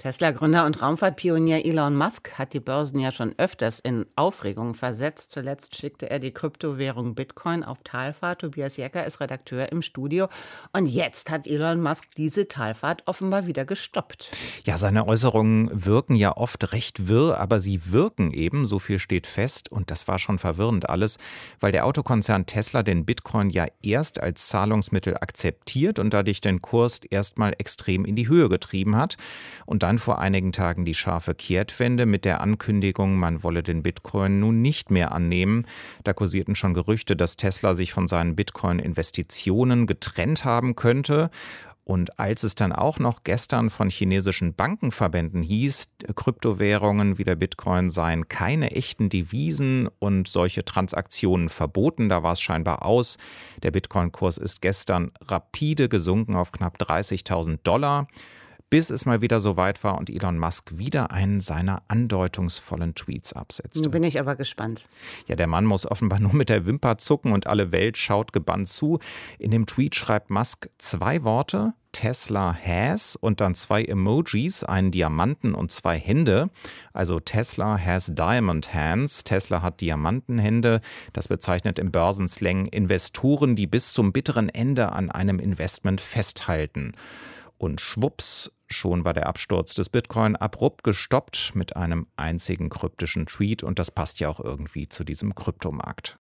Tesla-Gründer und Raumfahrtpionier Elon Musk hat die Börsen ja schon öfters in Aufregung versetzt. Zuletzt schickte er die Kryptowährung Bitcoin auf Talfahrt. Tobias Jecker ist Redakteur im Studio. Und jetzt hat Elon Musk diese Talfahrt offenbar wieder gestoppt. Ja, seine Äußerungen wirken ja oft recht wirr, aber sie wirken eben, so viel steht fest. Und das war schon verwirrend alles, weil der Autokonzern Tesla den Bitcoin ja erst als Zahlungsmittel akzeptiert und dadurch den Kurs erstmal extrem in die Höhe getrieben hat. Und dann dann vor einigen Tagen die scharfe Kehrtwende mit der Ankündigung, man wolle den Bitcoin nun nicht mehr annehmen. Da kursierten schon Gerüchte, dass Tesla sich von seinen Bitcoin-Investitionen getrennt haben könnte. Und als es dann auch noch gestern von chinesischen Bankenverbänden hieß, Kryptowährungen wie der Bitcoin seien keine echten Devisen und solche Transaktionen verboten, da war es scheinbar aus. Der Bitcoin-Kurs ist gestern rapide gesunken auf knapp 30.000 Dollar bis es mal wieder so weit war und Elon Musk wieder einen seiner andeutungsvollen Tweets absetzte. Bin ich aber gespannt. Ja, der Mann muss offenbar nur mit der Wimper zucken und alle Welt schaut gebannt zu. In dem Tweet schreibt Musk zwei Worte, Tesla has und dann zwei Emojis, einen Diamanten und zwei Hände. Also Tesla has Diamond Hands. Tesla hat Diamantenhände. Das bezeichnet im Börsenslang Investoren, die bis zum bitteren Ende an einem Investment festhalten. Und schwupps, schon war der Absturz des Bitcoin abrupt gestoppt mit einem einzigen kryptischen Tweet und das passt ja auch irgendwie zu diesem Kryptomarkt.